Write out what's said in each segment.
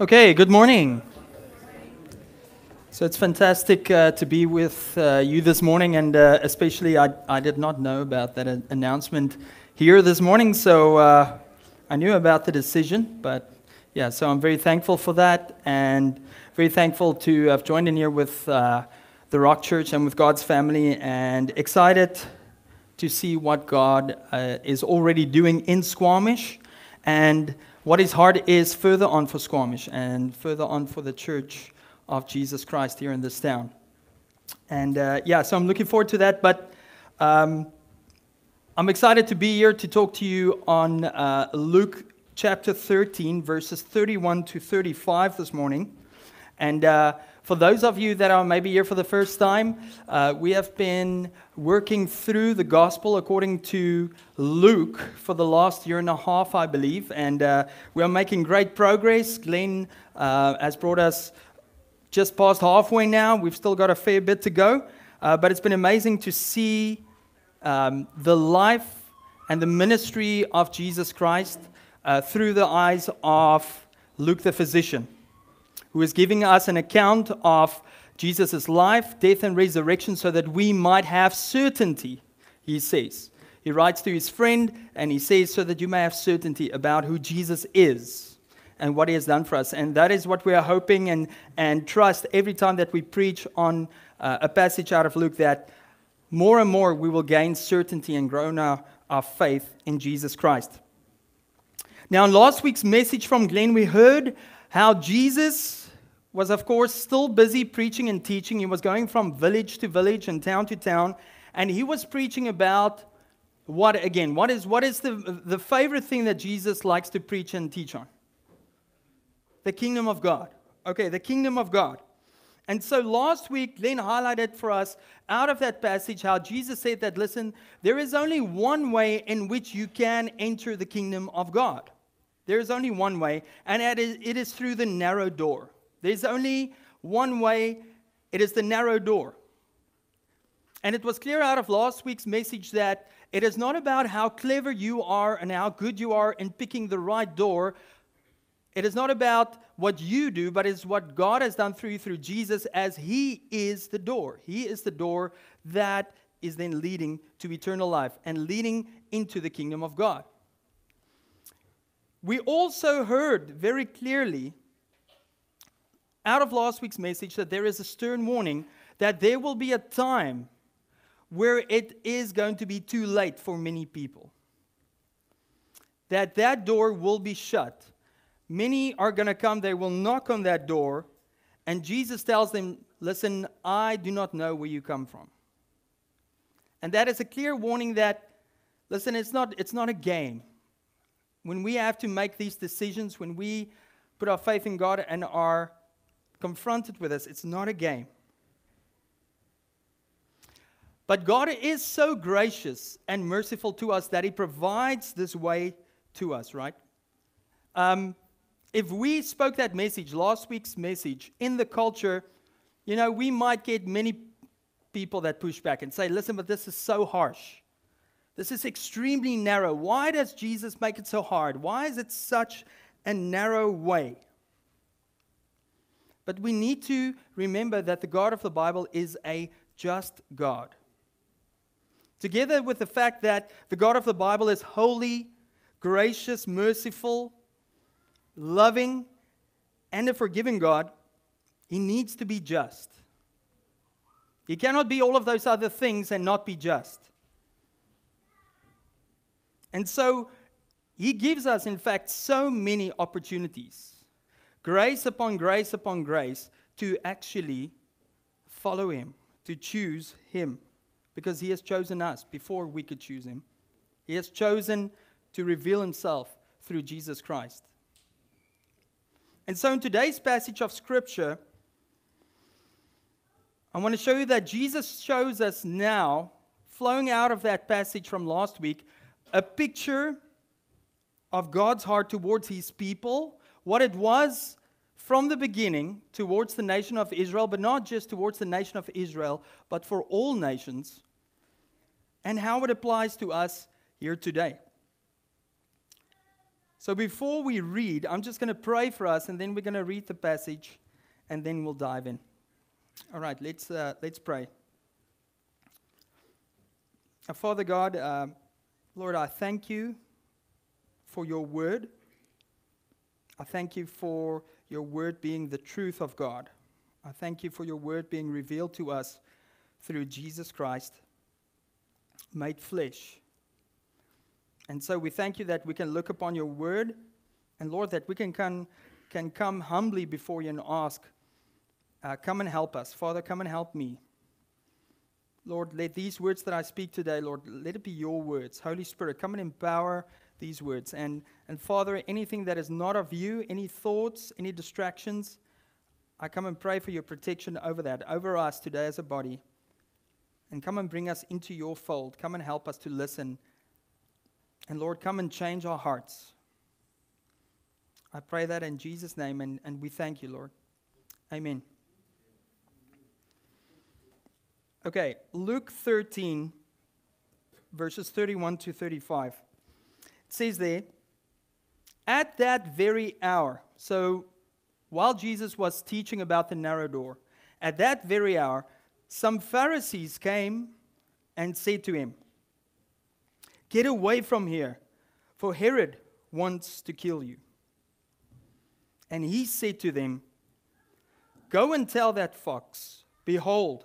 Okay, good morning. So it's fantastic uh, to be with uh, you this morning, and uh, especially I, I did not know about that an- announcement here this morning, so uh, I knew about the decision, but yeah, so I'm very thankful for that, and very thankful to have joined in here with uh, the Rock Church and with God's family, and excited to see what God uh, is already doing in Squamish, and what His heart is further on for Squamish and further on for the Church of Jesus Christ here in this town. And uh, yeah, so I'm looking forward to that. But um, I'm excited to be here to talk to you on uh, Luke chapter 13, verses 31 to 35 this morning. And uh, for those of you that are maybe here for the first time, uh, we have been working through the gospel according to Luke for the last year and a half, I believe. And uh, we are making great progress. Glenn uh, has brought us just past halfway now. We've still got a fair bit to go. Uh, but it's been amazing to see um, the life and the ministry of Jesus Christ uh, through the eyes of Luke the physician who is giving us an account of Jesus' life, death, and resurrection so that we might have certainty, he says. He writes to his friend and he says, so that you may have certainty about who Jesus is and what he has done for us. And that is what we are hoping and, and trust every time that we preach on uh, a passage out of Luke that more and more we will gain certainty and grow in our, our faith in Jesus Christ. Now, in last week's message from Glenn, we heard how Jesus was, of course, still busy preaching and teaching. He was going from village to village and town to town, and he was preaching about what again? What is, what is the, the favorite thing that Jesus likes to preach and teach on? The kingdom of God. Okay, the kingdom of God. And so last week, Glenn highlighted for us out of that passage how Jesus said that, listen, there is only one way in which you can enter the kingdom of God. There is only one way, and it is, through the narrow door. There's only one way, it is the narrow door. And it was clear out of last week's message that it is not about how clever you are and how good you are in picking the right door. It is not about what you do, but it's what God has done through you through Jesus as He is the door. He is the door that is then leading to eternal life and leading into the kingdom of God. We also heard very clearly out of last week's message that there is a stern warning that there will be a time where it is going to be too late for many people. That that door will be shut. Many are going to come, they will knock on that door, and Jesus tells them, Listen, I do not know where you come from. And that is a clear warning that, listen, it's not, it's not a game when we have to make these decisions, when we put our faith in God and are confronted with this, it's not a game. But God is so gracious and merciful to us that He provides this way to us, right? Um, if we spoke that message, last week's message, in the culture, you know, we might get many people that push back and say, listen, but this is so harsh. This is extremely narrow. Why does Jesus make it so hard? Why is it such a narrow way? But we need to remember that the God of the Bible is a just God. Together with the fact that the God of the Bible is holy, gracious, merciful, loving, and a forgiving God, he needs to be just. He cannot be all of those other things and not be just. And so he gives us, in fact, so many opportunities grace upon grace upon grace to actually follow him, to choose him, because he has chosen us before we could choose him. He has chosen to reveal himself through Jesus Christ. And so, in today's passage of Scripture, I want to show you that Jesus shows us now, flowing out of that passage from last week, a picture of God's heart towards his people, what it was from the beginning towards the nation of Israel, but not just towards the nation of Israel, but for all nations, and how it applies to us here today. So before we read, I'm just going to pray for us, and then we're going to read the passage, and then we'll dive in. All right, let's, uh, let's pray. Father God, uh, Lord, I thank you for your word. I thank you for your word being the truth of God. I thank you for your word being revealed to us through Jesus Christ, made flesh. And so we thank you that we can look upon your word, and Lord, that we can come, can come humbly before you and ask, uh, Come and help us. Father, come and help me. Lord, let these words that I speak today, Lord, let it be your words. Holy Spirit, come and empower these words. And, and Father, anything that is not of you, any thoughts, any distractions, I come and pray for your protection over that, over us today as a body. And come and bring us into your fold. Come and help us to listen. And Lord, come and change our hearts. I pray that in Jesus' name, and, and we thank you, Lord. Amen. Okay, Luke 13, verses 31 to 35. It says there, at that very hour, so while Jesus was teaching about the narrow door, at that very hour, some Pharisees came and said to him, Get away from here, for Herod wants to kill you. And he said to them, Go and tell that fox, Behold,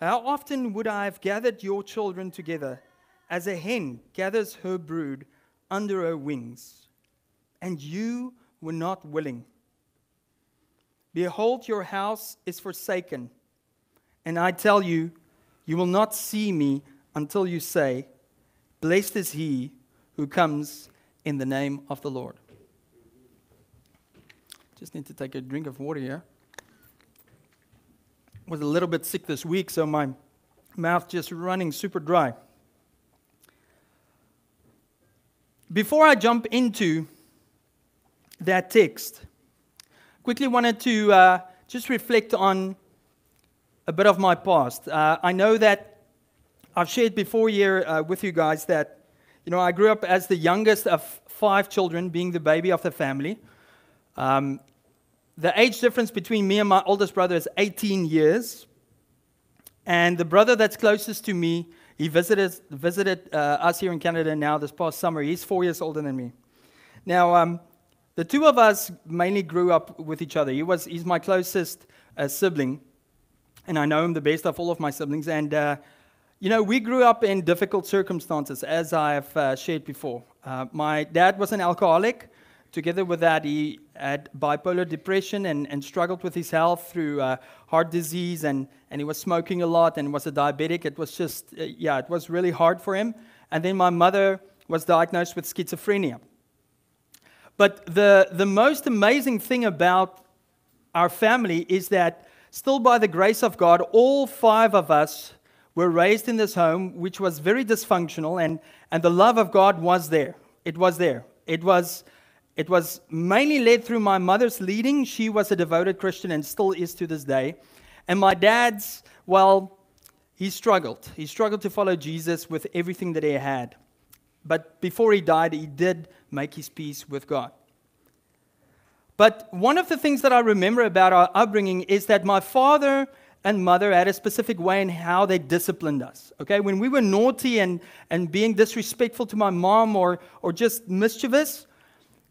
How often would I have gathered your children together as a hen gathers her brood under her wings, and you were not willing? Behold, your house is forsaken, and I tell you, you will not see me until you say, Blessed is he who comes in the name of the Lord. Just need to take a drink of water here was a little bit sick this week, so my mouth just running super dry. Before I jump into that text, quickly wanted to uh, just reflect on a bit of my past. Uh, I know that I've shared before here uh, with you guys that you know I grew up as the youngest of five children, being the baby of the family. Um, the age difference between me and my oldest brother is 18 years. And the brother that's closest to me, he visited, visited uh, us here in Canada now this past summer. He's four years older than me. Now, um, the two of us mainly grew up with each other. He was, he's my closest uh, sibling, and I know him the best of all of my siblings. And, uh, you know, we grew up in difficult circumstances, as I've uh, shared before. Uh, my dad was an alcoholic. Together with that, he had bipolar depression and, and struggled with his health through uh, heart disease, and, and he was smoking a lot and was a diabetic. It was just, uh, yeah, it was really hard for him. And then my mother was diagnosed with schizophrenia. But the, the most amazing thing about our family is that, still by the grace of God, all five of us were raised in this home, which was very dysfunctional, and, and the love of God was there. It was there. It was it was mainly led through my mother's leading. She was a devoted Christian and still is to this day. And my dad's, well, he struggled. He struggled to follow Jesus with everything that he had. But before he died, he did make his peace with God. But one of the things that I remember about our upbringing is that my father and mother had a specific way in how they disciplined us. Okay, when we were naughty and, and being disrespectful to my mom or, or just mischievous,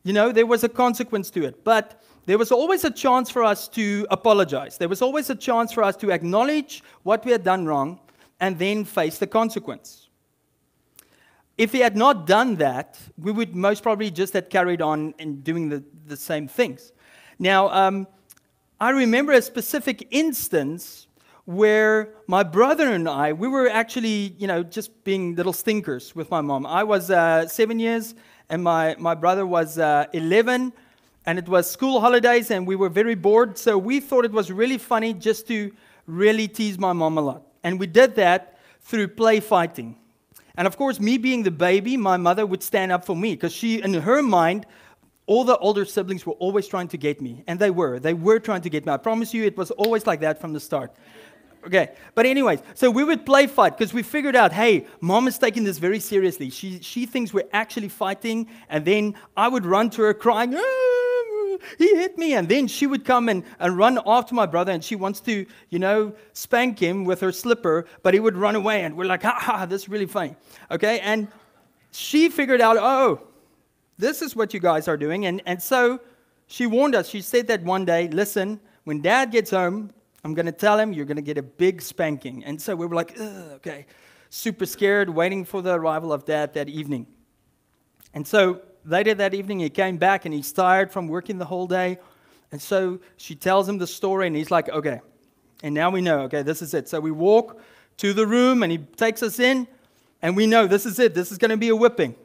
you know, there was a consequence to it. But there was always a chance for us to apologize. There was always a chance for us to acknowledge what we had done wrong and then face the consequence. If he had not done that, we would most probably just have carried on in doing the, the same things. Now, um, I remember a specific instance where my brother and I, we were actually, you know, just being little stinkers with my mom. I was uh, seven years and my, my brother was uh, 11. and it was school holidays, and we were very bored. So we thought it was really funny just to really tease my mom a lot. And we did that through play fighting. And of course, me being the baby, my mother would stand up for me because she, in her mind, all the older siblings were always trying to get me. And they were. They were trying to get me. I promise you, it was always like that from the start. Okay, but anyways, so we would play fight because we figured out, hey, mom is taking this very seriously. She, she thinks we're actually fighting, and then I would run to her crying, ah, he hit me, and then she would come and, and run after my brother, and she wants to, you know, spank him with her slipper, but he would run away, and we're like, ha ha, this is really funny. Okay, and she figured out, oh, this is what you guys are doing, and, and so she warned us. She said that one day, listen, when dad gets home, I'm going to tell him you're going to get a big spanking. And so we were like, okay, super scared, waiting for the arrival of dad that evening. And so later that evening, he came back and he's tired from working the whole day. And so she tells him the story, and he's like, okay. And now we know, okay, this is it. So we walk to the room, and he takes us in, and we know this is it. This is going to be a whipping.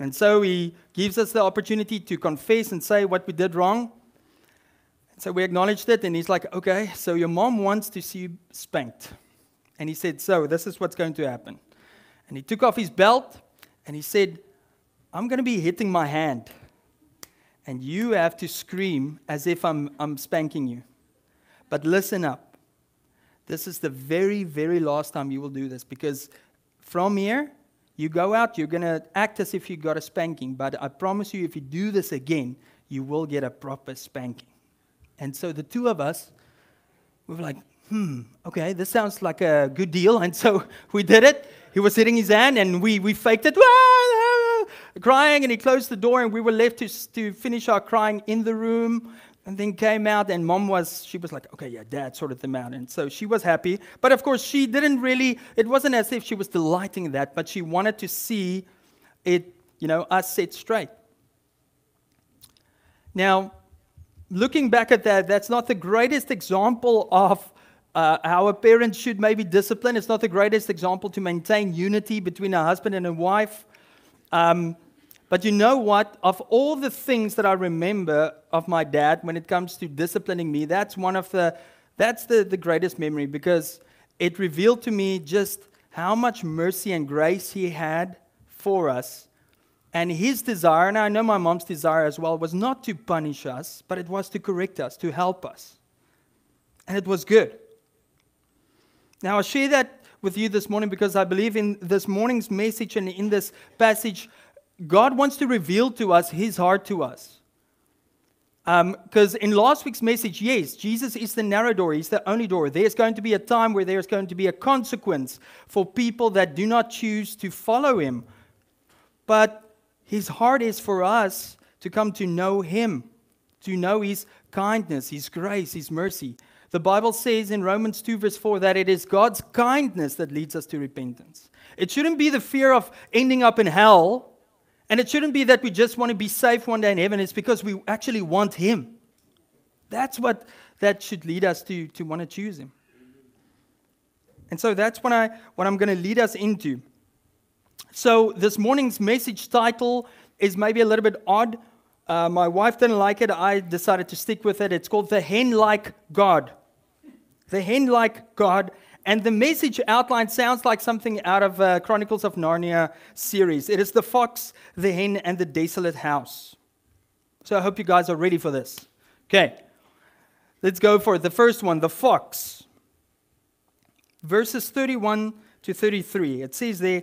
And so he gives us the opportunity to confess and say what we did wrong. So we acknowledged it, and he's like, okay, so your mom wants to see you spanked. And he said, so this is what's going to happen. And he took off his belt, and he said, I'm going to be hitting my hand. And you have to scream as if I'm, I'm spanking you. But listen up. This is the very, very last time you will do this because from here, you go out, you're going to act as if you got a spanking. But I promise you, if you do this again, you will get a proper spanking. And so the two of us, we were like, hmm, okay, this sounds like a good deal. And so we did it. He was hitting his hand, and we, we faked it, crying, and he closed the door, and we were left to, to finish our crying in the room. And then came out, and mom was, she was like, okay, yeah, dad sorted them out. And so she was happy. But of course, she didn't really, it wasn't as if she was delighting in that, but she wanted to see it, you know, us set straight. Now, looking back at that, that's not the greatest example of uh, how a parent should maybe discipline. It's not the greatest example to maintain unity between a husband and a wife. Um, but you know what? Of all the things that I remember of my dad when it comes to disciplining me, that's one of the that's the, the greatest memory because it revealed to me just how much mercy and grace he had for us and his desire, and I know my mom's desire as well, was not to punish us, but it was to correct us, to help us. And it was good. Now, I share that with you this morning because I believe in this morning's message and in this passage, God wants to reveal to us his heart to us. Because um, in last week's message, yes, Jesus is the narrow door, he's the only door. There's going to be a time where there's going to be a consequence for people that do not choose to follow him. But his heart is for us to come to know Him, to know His kindness, His grace, His mercy. The Bible says in Romans 2, verse 4, that it is God's kindness that leads us to repentance. It shouldn't be the fear of ending up in hell, and it shouldn't be that we just want to be safe one day in heaven. It's because we actually want Him. That's what that should lead us to, to want to choose Him. And so that's what, I, what I'm going to lead us into. So, this morning's message title is maybe a little bit odd. Uh, my wife didn't like it. I decided to stick with it. It's called The Hen Like God. The Hen Like God. And the message outline sounds like something out of uh, Chronicles of Narnia series. It is the fox, the hen, and the desolate house. So I hope you guys are ready for this. Okay, let's go for it. The first one, the fox. Verses 31 to 33. It says there,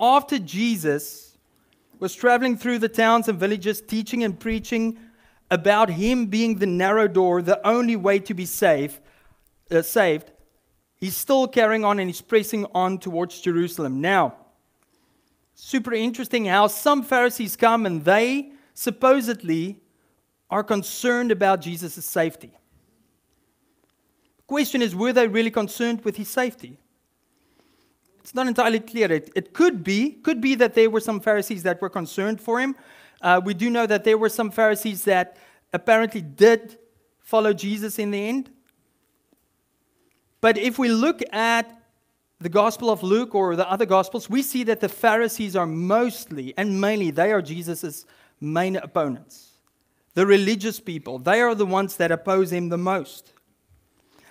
after Jesus was traveling through the towns and villages, teaching and preaching about him being the narrow door, the only way to be safe, uh, saved, he's still carrying on and he's pressing on towards Jerusalem. Now, super interesting how some Pharisees come and they supposedly are concerned about Jesus' safety. The question is were they really concerned with his safety? It's not entirely clear. It, it could be, could be that there were some Pharisees that were concerned for him. Uh, we do know that there were some Pharisees that apparently did follow Jesus in the end. But if we look at the Gospel of Luke or the other Gospels, we see that the Pharisees are mostly and mainly, they are Jesus' main opponents. The religious people, they are the ones that oppose him the most.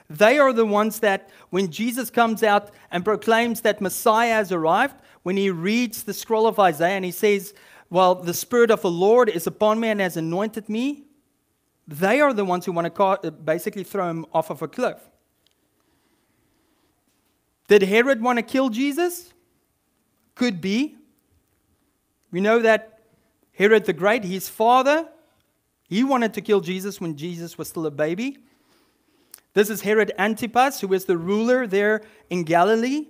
They are the ones that, when Jesus comes out and proclaims that Messiah has arrived, when he reads the scroll of Isaiah and he says, Well, the Spirit of the Lord is upon me and has anointed me, they are the ones who want to uh, basically throw him off of a cliff. Did Herod want to kill Jesus? Could be. We know that Herod the Great, his father, he wanted to kill Jesus when Jesus was still a baby. This is Herod Antipas, who was the ruler there in Galilee,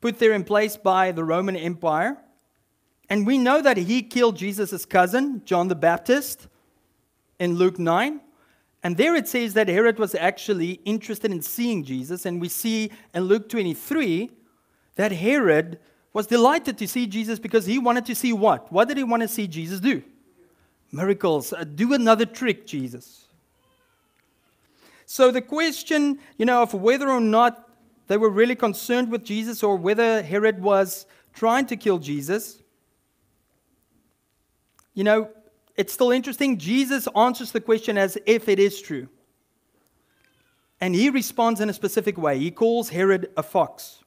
put there in place by the Roman Empire. And we know that he killed Jesus' cousin, John the Baptist, in Luke 9. And there it says that Herod was actually interested in seeing Jesus. And we see in Luke 23 that Herod was delighted to see Jesus because he wanted to see what? What did he want to see Jesus do? Miracles. Uh, do another trick, Jesus. So the question, you know, of whether or not they were really concerned with Jesus or whether Herod was trying to kill Jesus, you know, it's still interesting. Jesus answers the question as if it is true. And he responds in a specific way. He calls Herod a fox.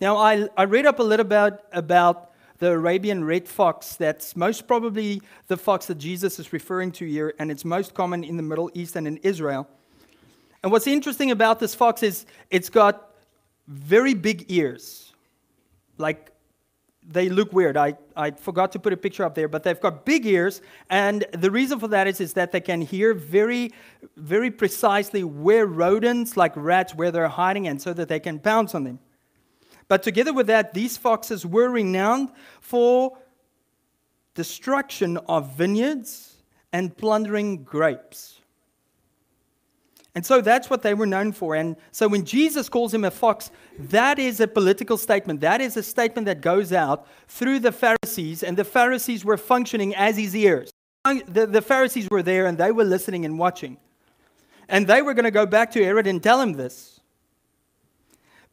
Now, I, I read up a little bit about the Arabian red fox. That's most probably the fox that Jesus is referring to here, and it's most common in the Middle East and in Israel. And what's interesting about this fox is it's got very big ears, like they look weird. I, I forgot to put a picture up there, but they've got big ears. And the reason for that is, is that they can hear very, very precisely where rodents, like rats, where they're hiding, and so that they can pounce on them. But together with that, these foxes were renowned for destruction of vineyards and plundering grapes. And so that's what they were known for. And so when Jesus calls him a fox, that is a political statement. That is a statement that goes out through the Pharisees, and the Pharisees were functioning as his ears. The, the Pharisees were there and they were listening and watching. And they were going to go back to Herod and tell him this.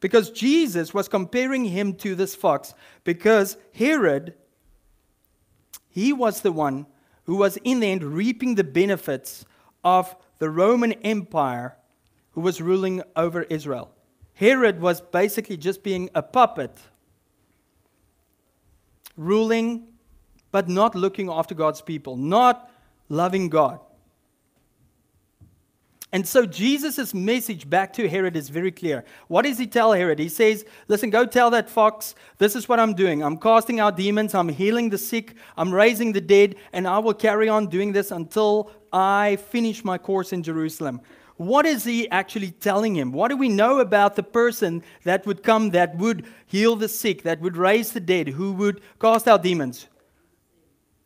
Because Jesus was comparing him to this fox, because Herod, he was the one who was in the end reaping the benefits of the Roman Empire who was ruling over Israel. Herod was basically just being a puppet, ruling, but not looking after God's people, not loving God. And so Jesus' message back to Herod is very clear. What does he tell Herod? He says, Listen, go tell that fox, this is what I'm doing. I'm casting out demons, I'm healing the sick, I'm raising the dead, and I will carry on doing this until I finish my course in Jerusalem. What is he actually telling him? What do we know about the person that would come, that would heal the sick, that would raise the dead, who would cast out demons?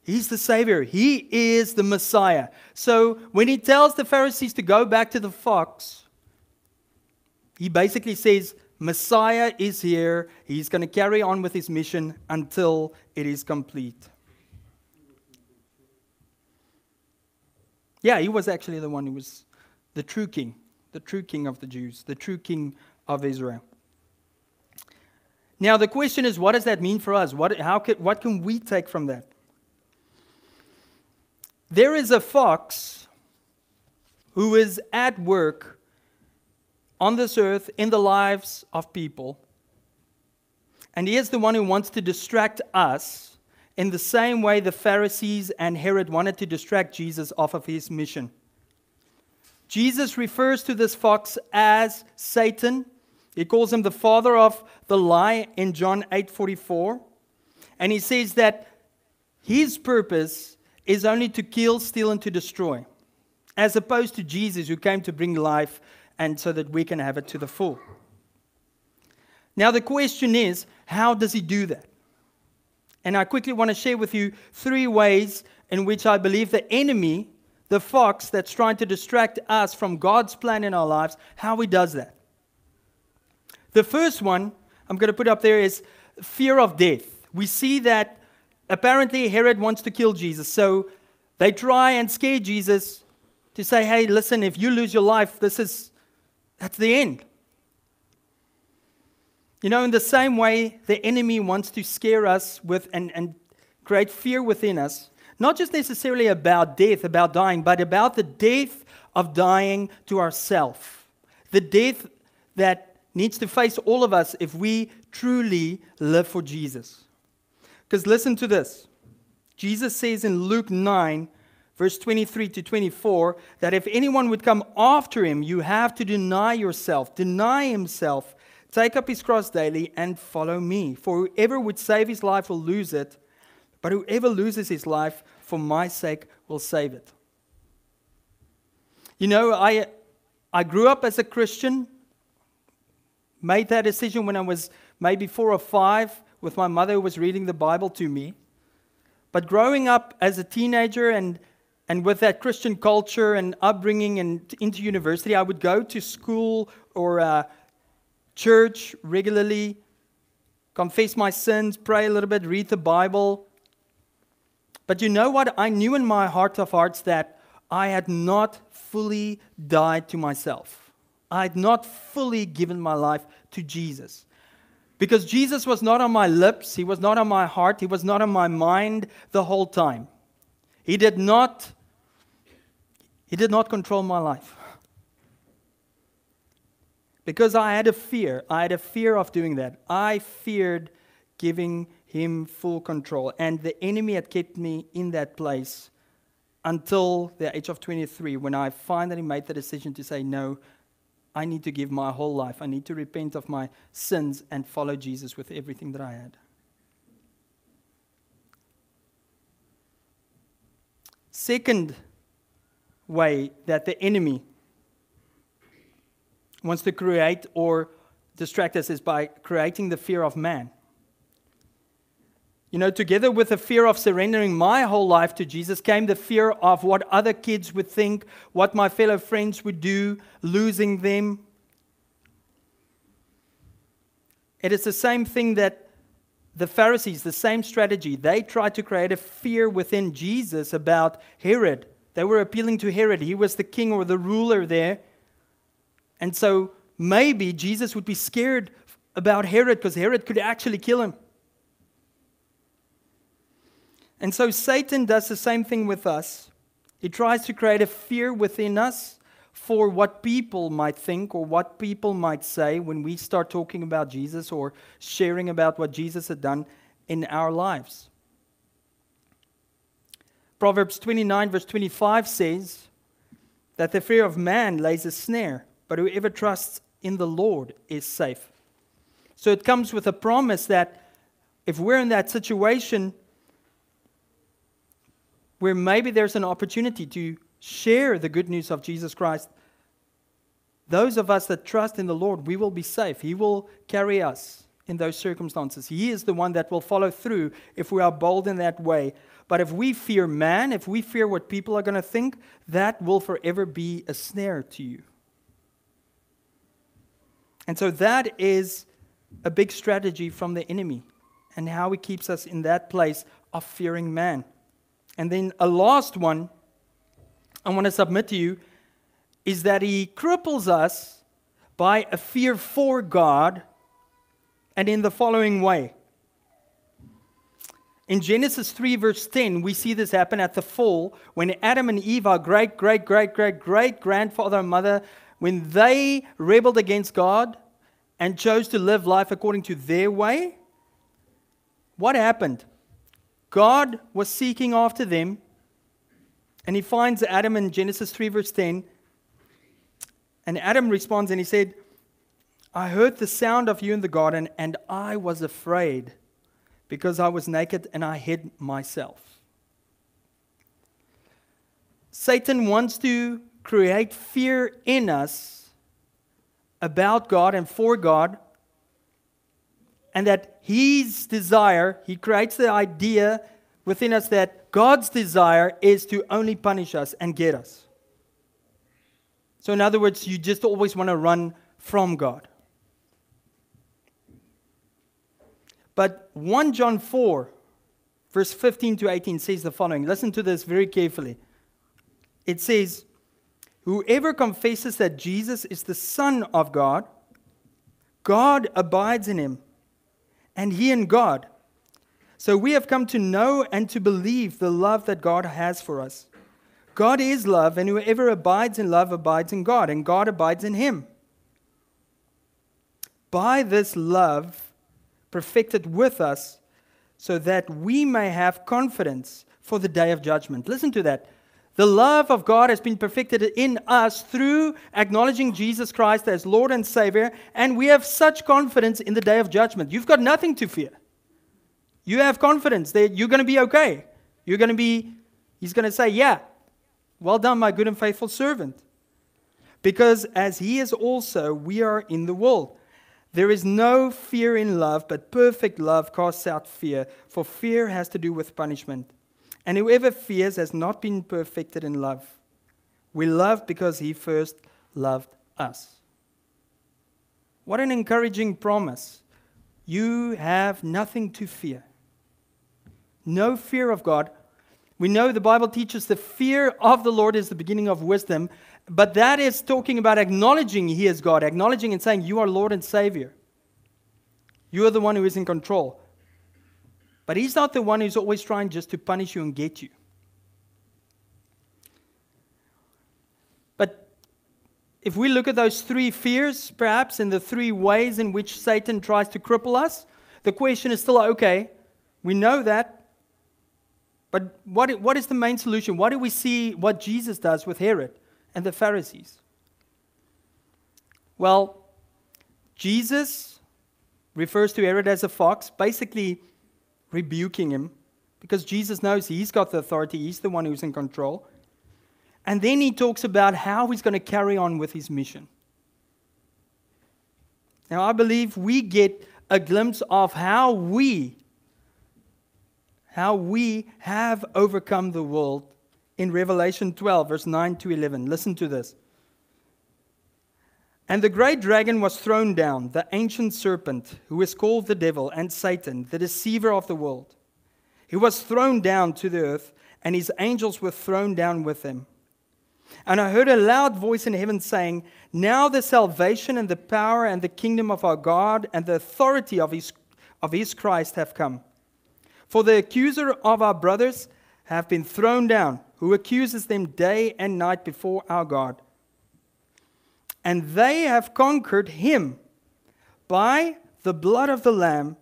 He's the Savior. He is the Messiah. So when he tells the Pharisees to go back to the fox, he basically says, Messiah is here. He's going to carry on with his mission until it is complete. Yeah, he was actually the one who was the true king, the true king of the Jews, the true king of Israel. Now, the question is, what does that mean for us? What, how can, what can we take from that? There is a fox who is at work on this earth in the lives of people. And he is the one who wants to distract us in the same way the Pharisees and Herod wanted to distract Jesus off of his mission. Jesus refers to this fox as Satan. He calls him the father of the lie in John 8:44. And he says that his purpose is only to kill, steal, and to destroy, as opposed to Jesus, who came to bring life and so that we can have it to the full. Now, the question is how does he do that? And I quickly want to share with you three ways in which I believe the enemy, the fox that's trying to distract us from God's plan in our lives, how he does that. The first one I'm going to put up there is fear of death. We see that apparently Herod wants to kill Jesus. So they try and scare Jesus to say, hey, listen, if you lose your life, this is, that's the end. You know, in the same way, the enemy wants to scare us with and, and create fear within us, not just necessarily about death, about dying, but about the death of dying to ourself. The death that needs to face all of us if we truly live for Jesus. Because listen to this Jesus says in Luke 9, verse 23 to 24, that if anyone would come after him, you have to deny yourself, deny himself, take up his cross daily, and follow me. For whoever would save his life will lose it, but whoever loses his life for my sake will save it. You know, I, I grew up as a Christian, made that decision when I was maybe four or five with my mother who was reading the Bible to me. But growing up as a teenager and, and with that Christian culture and upbringing and into university, I would go to school or uh, church regularly, confess my sins, pray a little bit, read the Bible. But you know what? I knew in my heart of hearts that I had not fully died to myself. I had not fully given my life to Jesus. Because Jesus was not on my lips, He was not on my heart, He was not on my mind the whole time. He did not, He did not control my life. Because I had a fear. I had a fear of doing that. I feared giving Him full control. And the enemy had kept me in that place until the age of 23 when I finally made the decision to say, no, I need to give my whole life. I need to repent of my sins and follow Jesus with everything that I had. Second way that the enemy wants to create or distract us is by creating the fear of man. You know, together with the fear of surrendering my whole life to Jesus came the fear of what other kids would think, what my fellow friends would do, losing them. It is the same thing that the Pharisees, the same strategy, they tried to create a fear within Jesus about Herod. They were appealing to Herod. He was the king or the ruler there. And so maybe Jesus would be scared about Herod because Herod could actually kill him. And so Satan does the same thing with us. He tries to create a fear within us for what people might think or what people might say when we start talking about Jesus or sharing about what Jesus had done in our lives. Proverbs 29, verse 25 says that the fear of man lays a snare, but whoever trusts in the Lord is safe. So it comes with a promise that if we're in that situation, where maybe there's an opportunity to share the good news of Jesus Christ, those of us that trust in the Lord, we will be safe. He will carry us in those circumstances. He is the one that will follow through if we are bold in that way. But if we fear man, if we fear what people are going to think, that will forever be a snare to you. And so that is a big strategy from the enemy and how he keeps us in that place of fearing man. And then a last one I want to submit to you is that he cripples us by a fear for God and in the following way. In Genesis 3, verse 10, we see this happen at the fall when Adam and Eve, our great, great, great, great, great grandfather and mother, when they rebelled against God and chose to live life according to their way, what happened? God was seeking after them, and he finds Adam in Genesis 3, verse 10. And Adam responds and he said, I heard the sound of you in the garden, and I was afraid because I was naked and I hid myself. Satan wants to create fear in us about God and for God and that his desire, he creates the idea within us that God's desire is to only punish us and get us. So, in other words, you just always want to run from God. But 1 John 4, verse 15 to 18 says the following. Listen to this very carefully. It says, Whoever confesses that Jesus is the Son of God, God abides in him, and he in God. So we have come to know and to believe the love that God has for us. God is love, and whoever abides in love abides in God, and God abides in him. By this love, perfected with us, so that we may have confidence for the day of judgment. Listen to that. The love of God has been perfected in us through acknowledging Jesus Christ as Lord and Savior, and we have such confidence in the day of judgment. You've got nothing to fear. You have confidence that you're going to be okay. You're going to be, He's going to say, Yeah, well done, my good and faithful servant. Because as He is also, we are in the world. There is no fear in love, but perfect love casts out fear, for fear has to do with punishment. And whoever fears has not been perfected in love. We love because he first loved us. What an encouraging promise. You have nothing to fear. No fear of God. We know the Bible teaches the fear of the Lord is the beginning of wisdom, but that is talking about acknowledging He is God, acknowledging and saying, You are Lord and Savior. You are the one who is in control. But he's not the one who's always trying just to punish you and get you. But if we look at those three fears, perhaps, and the three ways in which Satan tries to cripple us, the question is still okay, we know that. But what, what is the main solution? What do we see what Jesus does with Herod and the Pharisees? Well, Jesus refers to Herod as a fox. Basically, rebuking him because Jesus knows he's got the authority, he's the one who's in control. And then he talks about how he's going to carry on with his mission. Now, I believe we get a glimpse of how we how we have overcome the world in Revelation 12 verse 9 to 11. Listen to this. And the great dragon was thrown down, the ancient serpent, who is called the devil and Satan, the deceiver of the world. He was thrown down to the earth, and his angels were thrown down with him. And I heard a loud voice in heaven saying, Now the salvation and the power and the kingdom of our God and the authority of his, of his Christ have come. For the accuser of our brothers have been thrown down, who accuses them day and night before our God and they have conquered him by the blood of the Lamb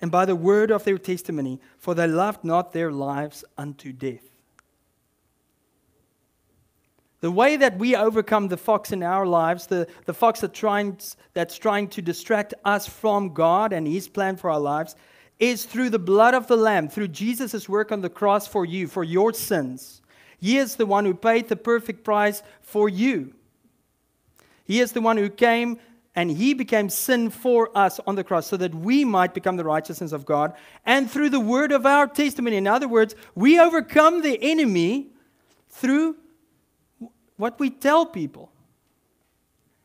and by the word of their testimony, for they loved not their lives unto death. The way that we overcome the fox in our lives, the, the fox that trying, that's trying to distract us from God and His plan for our lives, is through the blood of the Lamb, through Jesus' work on the cross for you, for your sins. He is the one who paid the perfect price for you. He is the one who came and he became sin for us on the cross so that we might become the righteousness of God. And through the word of our testimony, in other words, we overcome the enemy through what we tell people,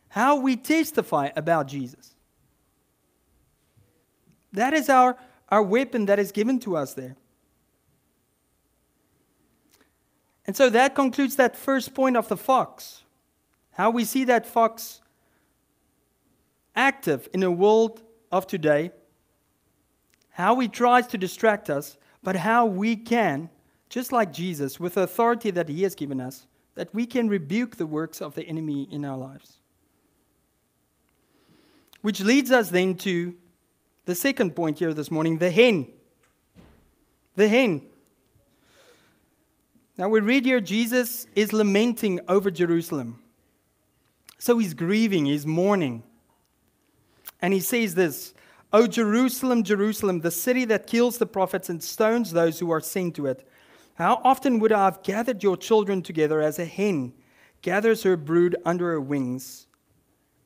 how we testify about Jesus. That is our, our weapon that is given to us there. And so that concludes that first point of the fox. How we see that fox active in a world of today, how he tries to distract us, but how we can, just like Jesus, with the authority that he has given us, that we can rebuke the works of the enemy in our lives. Which leads us then to the second point here this morning the hen. The hen. Now we read here Jesus is lamenting over Jerusalem. So he's grieving, he's mourning. And he says this O Jerusalem, Jerusalem, the city that kills the prophets and stones those who are sent to it. How often would I have gathered your children together as a hen gathers her brood under her wings,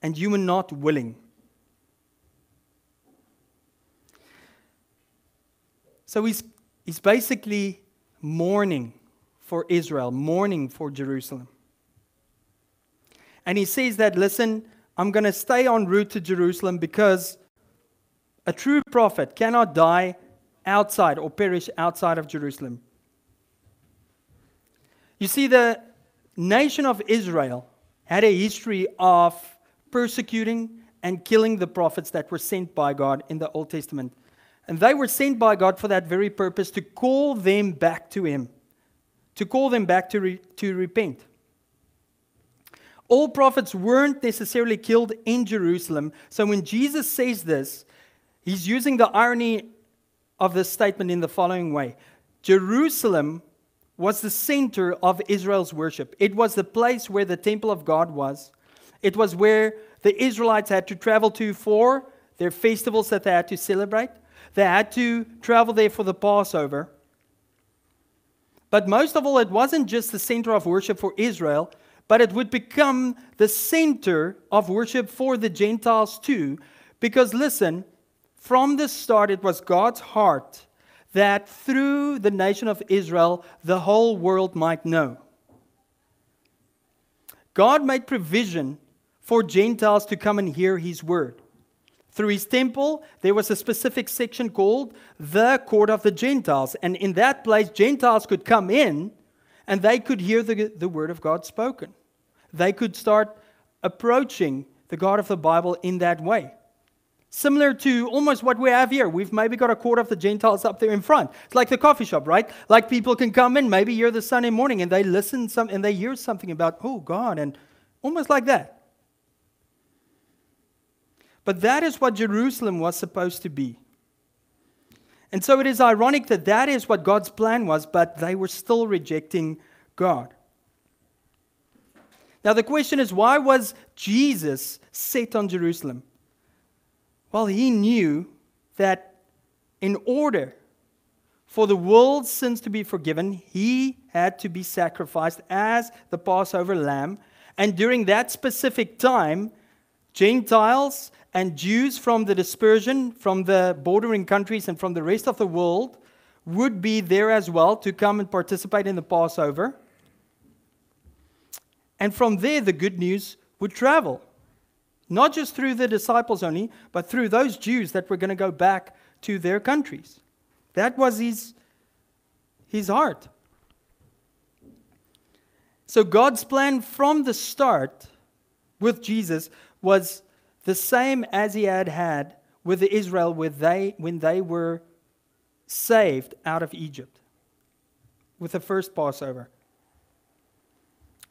and you were not willing? So he's, he's basically mourning for Israel, mourning for Jerusalem. And he says that, listen, I'm going to stay en route to Jerusalem because a true prophet cannot die outside or perish outside of Jerusalem. You see, the nation of Israel had a history of persecuting and killing the prophets that were sent by God in the Old Testament. And they were sent by God for that very purpose to call them back to Him, to call them back to, re- to repent. All prophets weren't necessarily killed in Jerusalem. So when Jesus says this, he's using the irony of this statement in the following way Jerusalem was the center of Israel's worship, it was the place where the temple of God was, it was where the Israelites had to travel to for their festivals that they had to celebrate. They had to travel there for the Passover. But most of all, it wasn't just the center of worship for Israel, but it would become the center of worship for the Gentiles too. Because listen, from the start, it was God's heart that through the nation of Israel, the whole world might know. God made provision for Gentiles to come and hear his word. Through his temple, there was a specific section called the court of the Gentiles. And in that place, Gentiles could come in and they could hear the, the word of God spoken. They could start approaching the God of the Bible in that way. Similar to almost what we have here. We've maybe got a quarter of the Gentiles up there in front. It's like the coffee shop, right? Like people can come in maybe hear the Sunday morning and they listen some and they hear something about, oh God, and almost like that. But that is what Jerusalem was supposed to be. And so it is ironic that that is what God's plan was, but they were still rejecting God. Now, the question is why was Jesus set on Jerusalem? Well, he knew that in order for the world's sins to be forgiven, he had to be sacrificed as the Passover lamb. And during that specific time, Gentiles and Jews from the dispersion, from the bordering countries, and from the rest of the world would be there as well to come and participate in the Passover. And from there, the good news would travel. Not just through the disciples only, but through those Jews that were going to go back to their countries. That was his, his heart. So, God's plan from the start with Jesus was the same as he had had with Israel when they, when they were saved out of Egypt with the first Passover.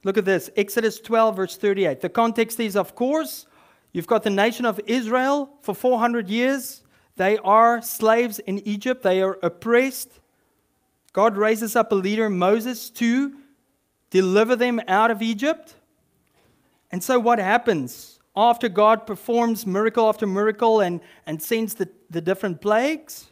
Look at this Exodus 12, verse 38. The context is, of course, you've got the nation of Israel for 400 years. They are slaves in Egypt, they are oppressed. God raises up a leader, Moses, to deliver them out of Egypt. And so, what happens? after God performs miracle after miracle and, and sends the, the different plagues,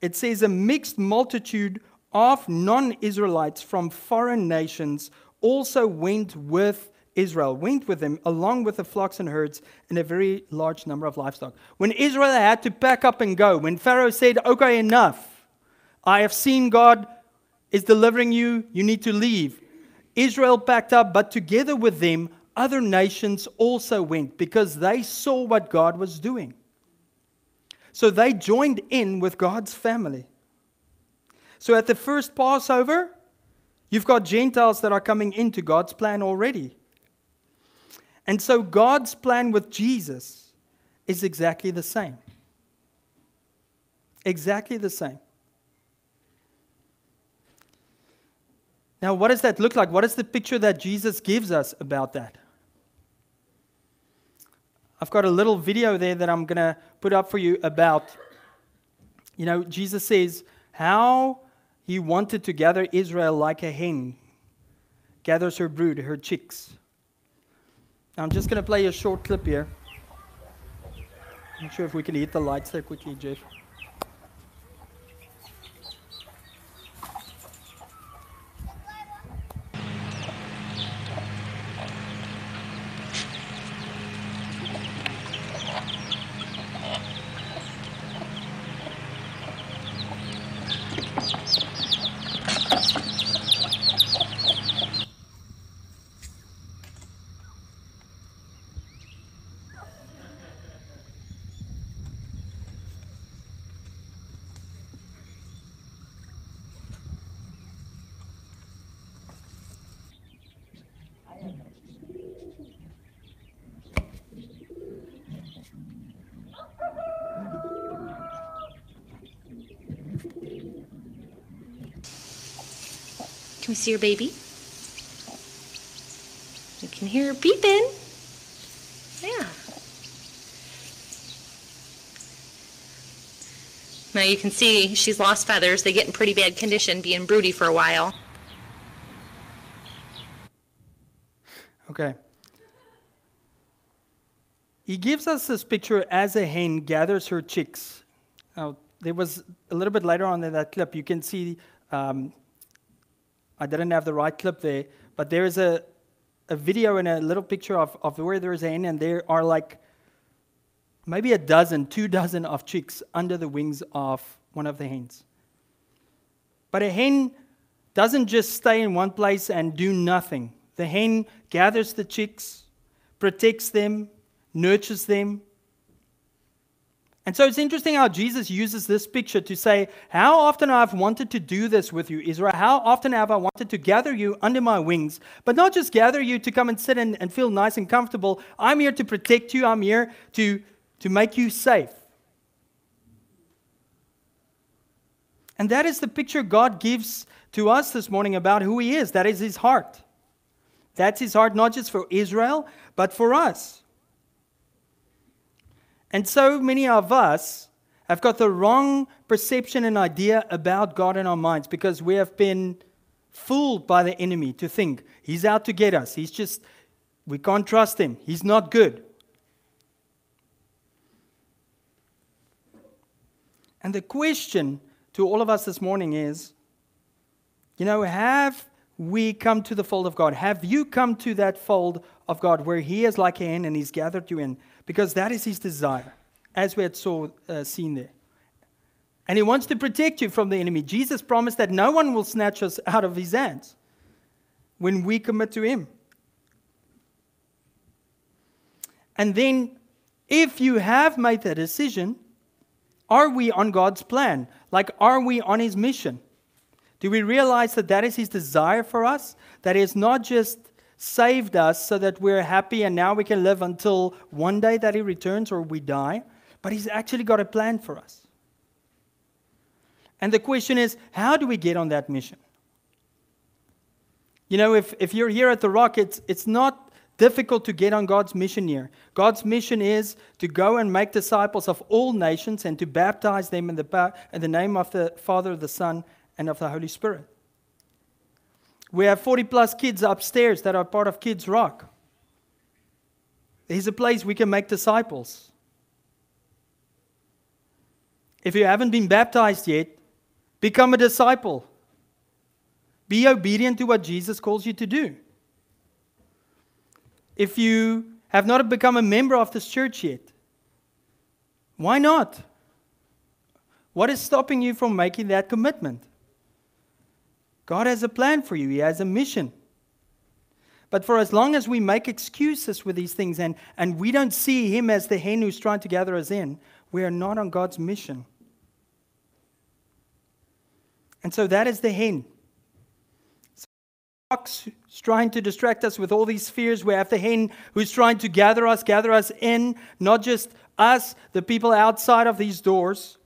it says a mixed multitude of non Israelites from foreign nations also went with Israel, went with them along with the flocks and herds and a very large number of livestock. When Israel had to pack up and go, when Pharaoh said, Okay, enough, I have seen God is delivering you, you need to leave. Israel packed up, but together with them, other nations also went because they saw what God was doing. So they joined in with God's family. So at the first Passover, you've got Gentiles that are coming into God's plan already. And so God's plan with Jesus is exactly the same. Exactly the same. Now, what does that look like? What is the picture that Jesus gives us about that? I've got a little video there that I'm going to put up for you about, you know, Jesus says how he wanted to gather Israel like a hen gathers her brood, her chicks. I'm just going to play a short clip here. I'm not sure if we can hit the lights there quickly, Jeff. Can you see your baby? You can hear her beeping. Yeah. Now you can see she's lost feathers. They get in pretty bad condition being broody for a while. Okay. He gives us this picture as a hen gathers her chicks. Now, there was a little bit later on in that clip, you can see, um, I didn't have the right clip there, but there is a, a video and a little picture of, of where there is a hen, and there are like maybe a dozen, two dozen of chicks under the wings of one of the hens. But a hen doesn't just stay in one place and do nothing. The hen gathers the chicks, protects them, nurtures them. And so it's interesting how Jesus uses this picture to say, How often I've wanted to do this with you, Israel. How often have I wanted to gather you under my wings, but not just gather you to come and sit and, and feel nice and comfortable. I'm here to protect you, I'm here to to make you safe. And that is the picture God gives to us this morning about who He is. That is His heart. That's His heart, not just for Israel, but for us. And so many of us have got the wrong perception and idea about God in our minds because we have been fooled by the enemy to think He's out to get us. He's just, we can't trust Him. He's not good. And the question to all of us this morning is you know, have we come to the fold of God? Have you come to that fold of God where He is like a hen and He's gathered you in? Because that is His desire, as we had saw, uh, seen there. And He wants to protect you from the enemy. Jesus promised that no one will snatch us out of His hands when we commit to Him. And then, if you have made that decision, are we on God's plan? Like, are we on His mission? Do we realize that that is His desire for us? That He not just saved us so that we're happy and now we can live until one day that He returns or we die, but He's actually got a plan for us. And the question is, how do we get on that mission? You know, if, if you're here at the Rock, it's, it's not difficult to get on God's mission here. God's mission is to go and make disciples of all nations and to baptize them in the, in the name of the Father, the Son, and of the Holy Spirit. We have 40 plus kids upstairs that are part of Kids Rock. There's a place we can make disciples. If you haven't been baptized yet, become a disciple. Be obedient to what Jesus calls you to do if you have not become a member of this church yet? Why not? What is stopping you from making that commitment? God has a plan for you, He has a mission. But for as long as we make excuses with these things and, and we don't see Him as the hen who's trying to gather us in, we are not on God's mission. And so that is the hen So the fox who's trying to distract us with all these fears. We have the hen who's trying to gather us, gather us in, not just us, the people outside of these doors.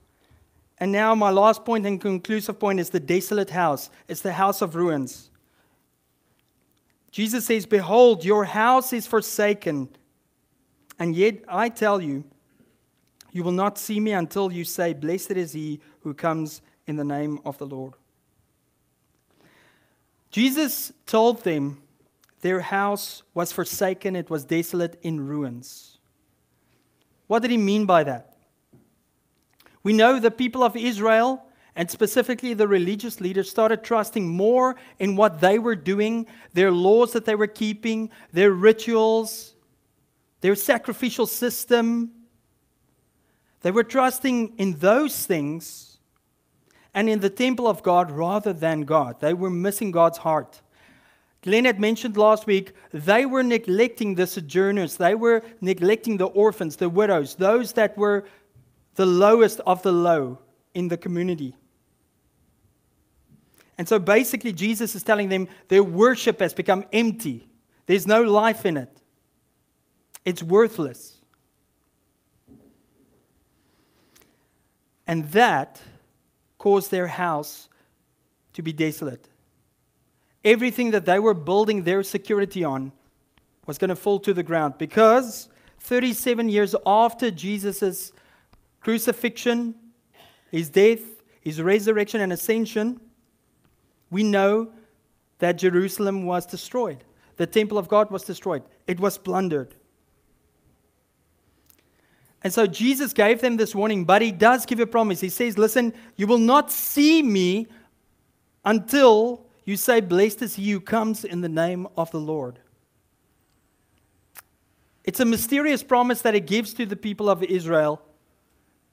And now, my last point and conclusive point is the desolate house. It's the house of ruins. Jesus says, Behold, your house is forsaken. And yet I tell you, you will not see me until you say, Blessed is he who comes in the name of the Lord. Jesus told them their house was forsaken, it was desolate in ruins. What did he mean by that? We know the people of Israel, and specifically the religious leaders, started trusting more in what they were doing, their laws that they were keeping, their rituals, their sacrificial system. They were trusting in those things and in the temple of God rather than God. They were missing God's heart. Glenn had mentioned last week, they were neglecting the sojourners, they were neglecting the orphans, the widows, those that were the lowest of the low in the community. And so basically, Jesus is telling them their worship has become empty. There's no life in it, it's worthless. And that caused their house to be desolate. everything that they were building their security on was going to fall to the ground because 37 years after Jesus' crucifixion, his death, his resurrection, and ascension, we know that Jerusalem was destroyed. The temple of God was destroyed, it was plundered. And so Jesus gave them this warning, but he does give a promise. He says, Listen, you will not see me until you say, Blessed is he who comes in the name of the Lord. It's a mysterious promise that he gives to the people of Israel,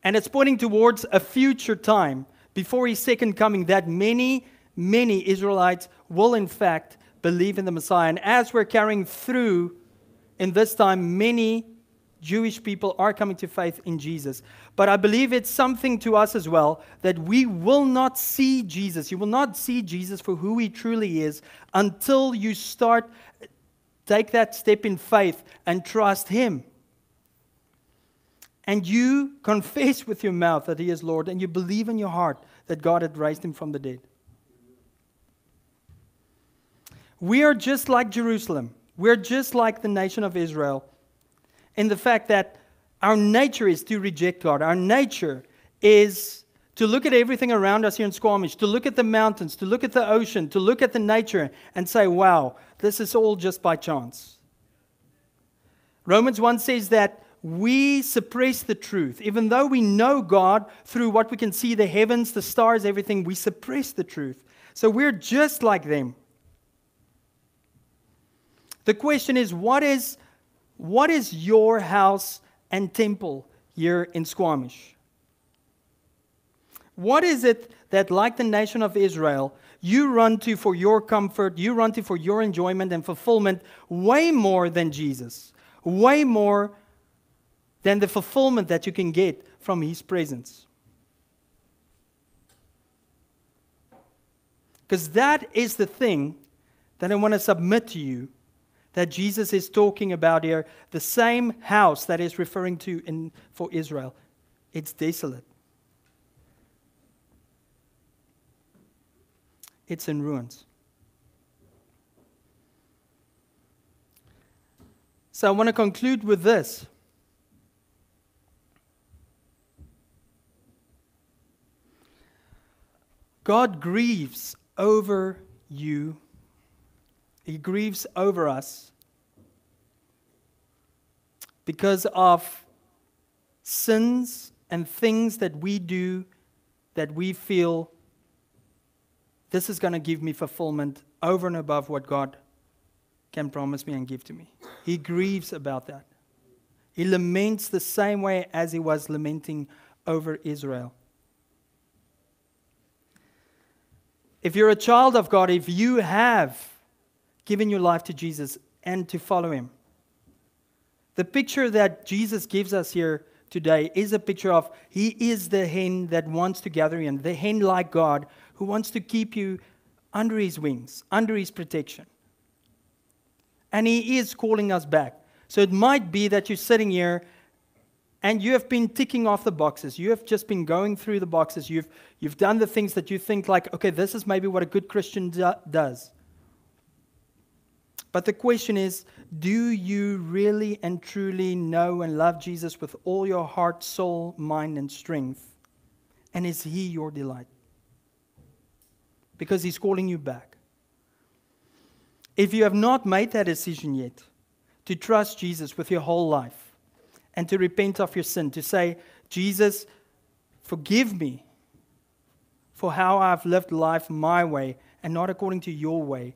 and it's pointing towards a future time before his second coming that many, many Israelites will, in fact, believe in the Messiah. And as we're carrying through in this time, many Jewish people are coming to faith in Jesus. But I believe it's something to us as well that we will not see Jesus. You will not see Jesus for who he truly is until you start take that step in faith and trust him. And you confess with your mouth that he is Lord and you believe in your heart that God had raised him from the dead. We are just like Jerusalem. We're just like the nation of Israel in the fact that our nature is to reject God. Our nature is to look at everything around us here in Squamish, to look at the mountains, to look at the ocean, to look at the nature and say, wow, this is all just by chance. Romans 1 says that we suppress the truth. Even though we know God through what we can see the heavens, the stars, everything, we suppress the truth. So we're just like them. The question is what is what is your house and temple here in Squamish? What is it that, like the nation of Israel, you run to for your comfort, you run to for your enjoyment and fulfillment way more than Jesus? Way more than the fulfillment that you can get from His presence. Because that is the thing that I want to submit to you that Jesus is talking about here, the same house that is referring to in, for Israel, it's desolate. It's in ruins. So I want to conclude with this. God grieves over you he grieves over us because of sins and things that we do that we feel this is going to give me fulfillment over and above what God can promise me and give to me. He grieves about that. He laments the same way as he was lamenting over Israel. If you're a child of God, if you have given your life to Jesus and to follow him. The picture that Jesus gives us here today is a picture of he is the hen that wants to gather in, the hen like God who wants to keep you under his wings, under his protection. And he is calling us back. So it might be that you're sitting here and you have been ticking off the boxes. You have just been going through the boxes. You've, you've done the things that you think, like, okay, this is maybe what a good Christian do- does. But the question is do you really and truly know and love Jesus with all your heart, soul, mind, and strength? And is He your delight? Because He's calling you back. If you have not made that decision yet to trust Jesus with your whole life and to repent of your sin, to say, Jesus, forgive me for how I've lived life my way and not according to your way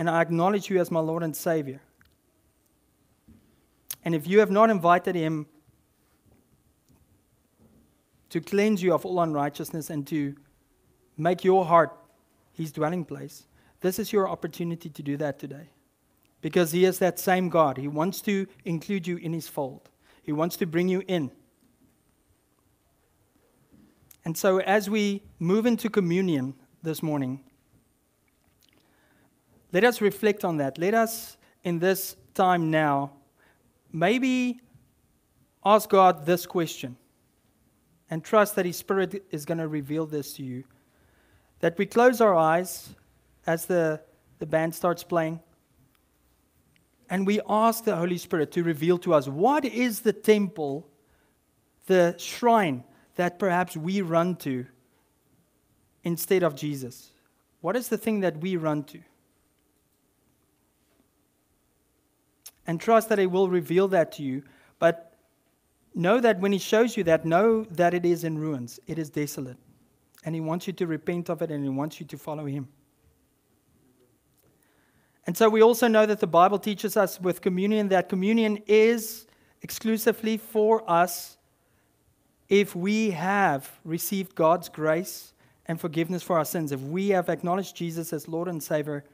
and I acknowledge you as my Lord and Savior. And if you have not invited Him to cleanse you of all unrighteousness and to make your heart His dwelling place, this is your opportunity to do that today. Because He is that same God. He wants to include you in His fold, He wants to bring you in. And so, as we move into communion this morning, let us reflect on that. Let us, in this time now, maybe ask God this question and trust that His Spirit is going to reveal this to you. That we close our eyes as the, the band starts playing. And we ask the Holy Spirit to reveal to us what is the temple, the shrine that perhaps we run to instead of Jesus? What is the thing that we run to? And trust that He will reveal that to you. But know that when He shows you that, know that it is in ruins, it is desolate. And He wants you to repent of it and He wants you to follow Him. And so we also know that the Bible teaches us with communion that communion is exclusively for us if we have received God's grace and forgiveness for our sins. If we have acknowledged Jesus as Lord and Savior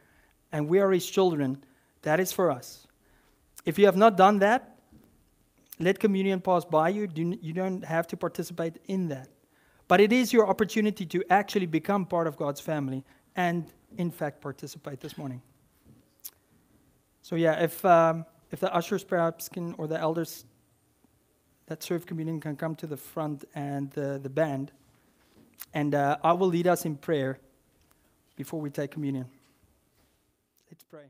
and we are His children, that is for us. If you have not done that, let communion pass by you. You don't have to participate in that. But it is your opportunity to actually become part of God's family and, in fact, participate this morning. So, yeah, if, um, if the ushers perhaps can, or the elders that serve communion can come to the front and the, the band, and uh, I will lead us in prayer before we take communion. Let's pray.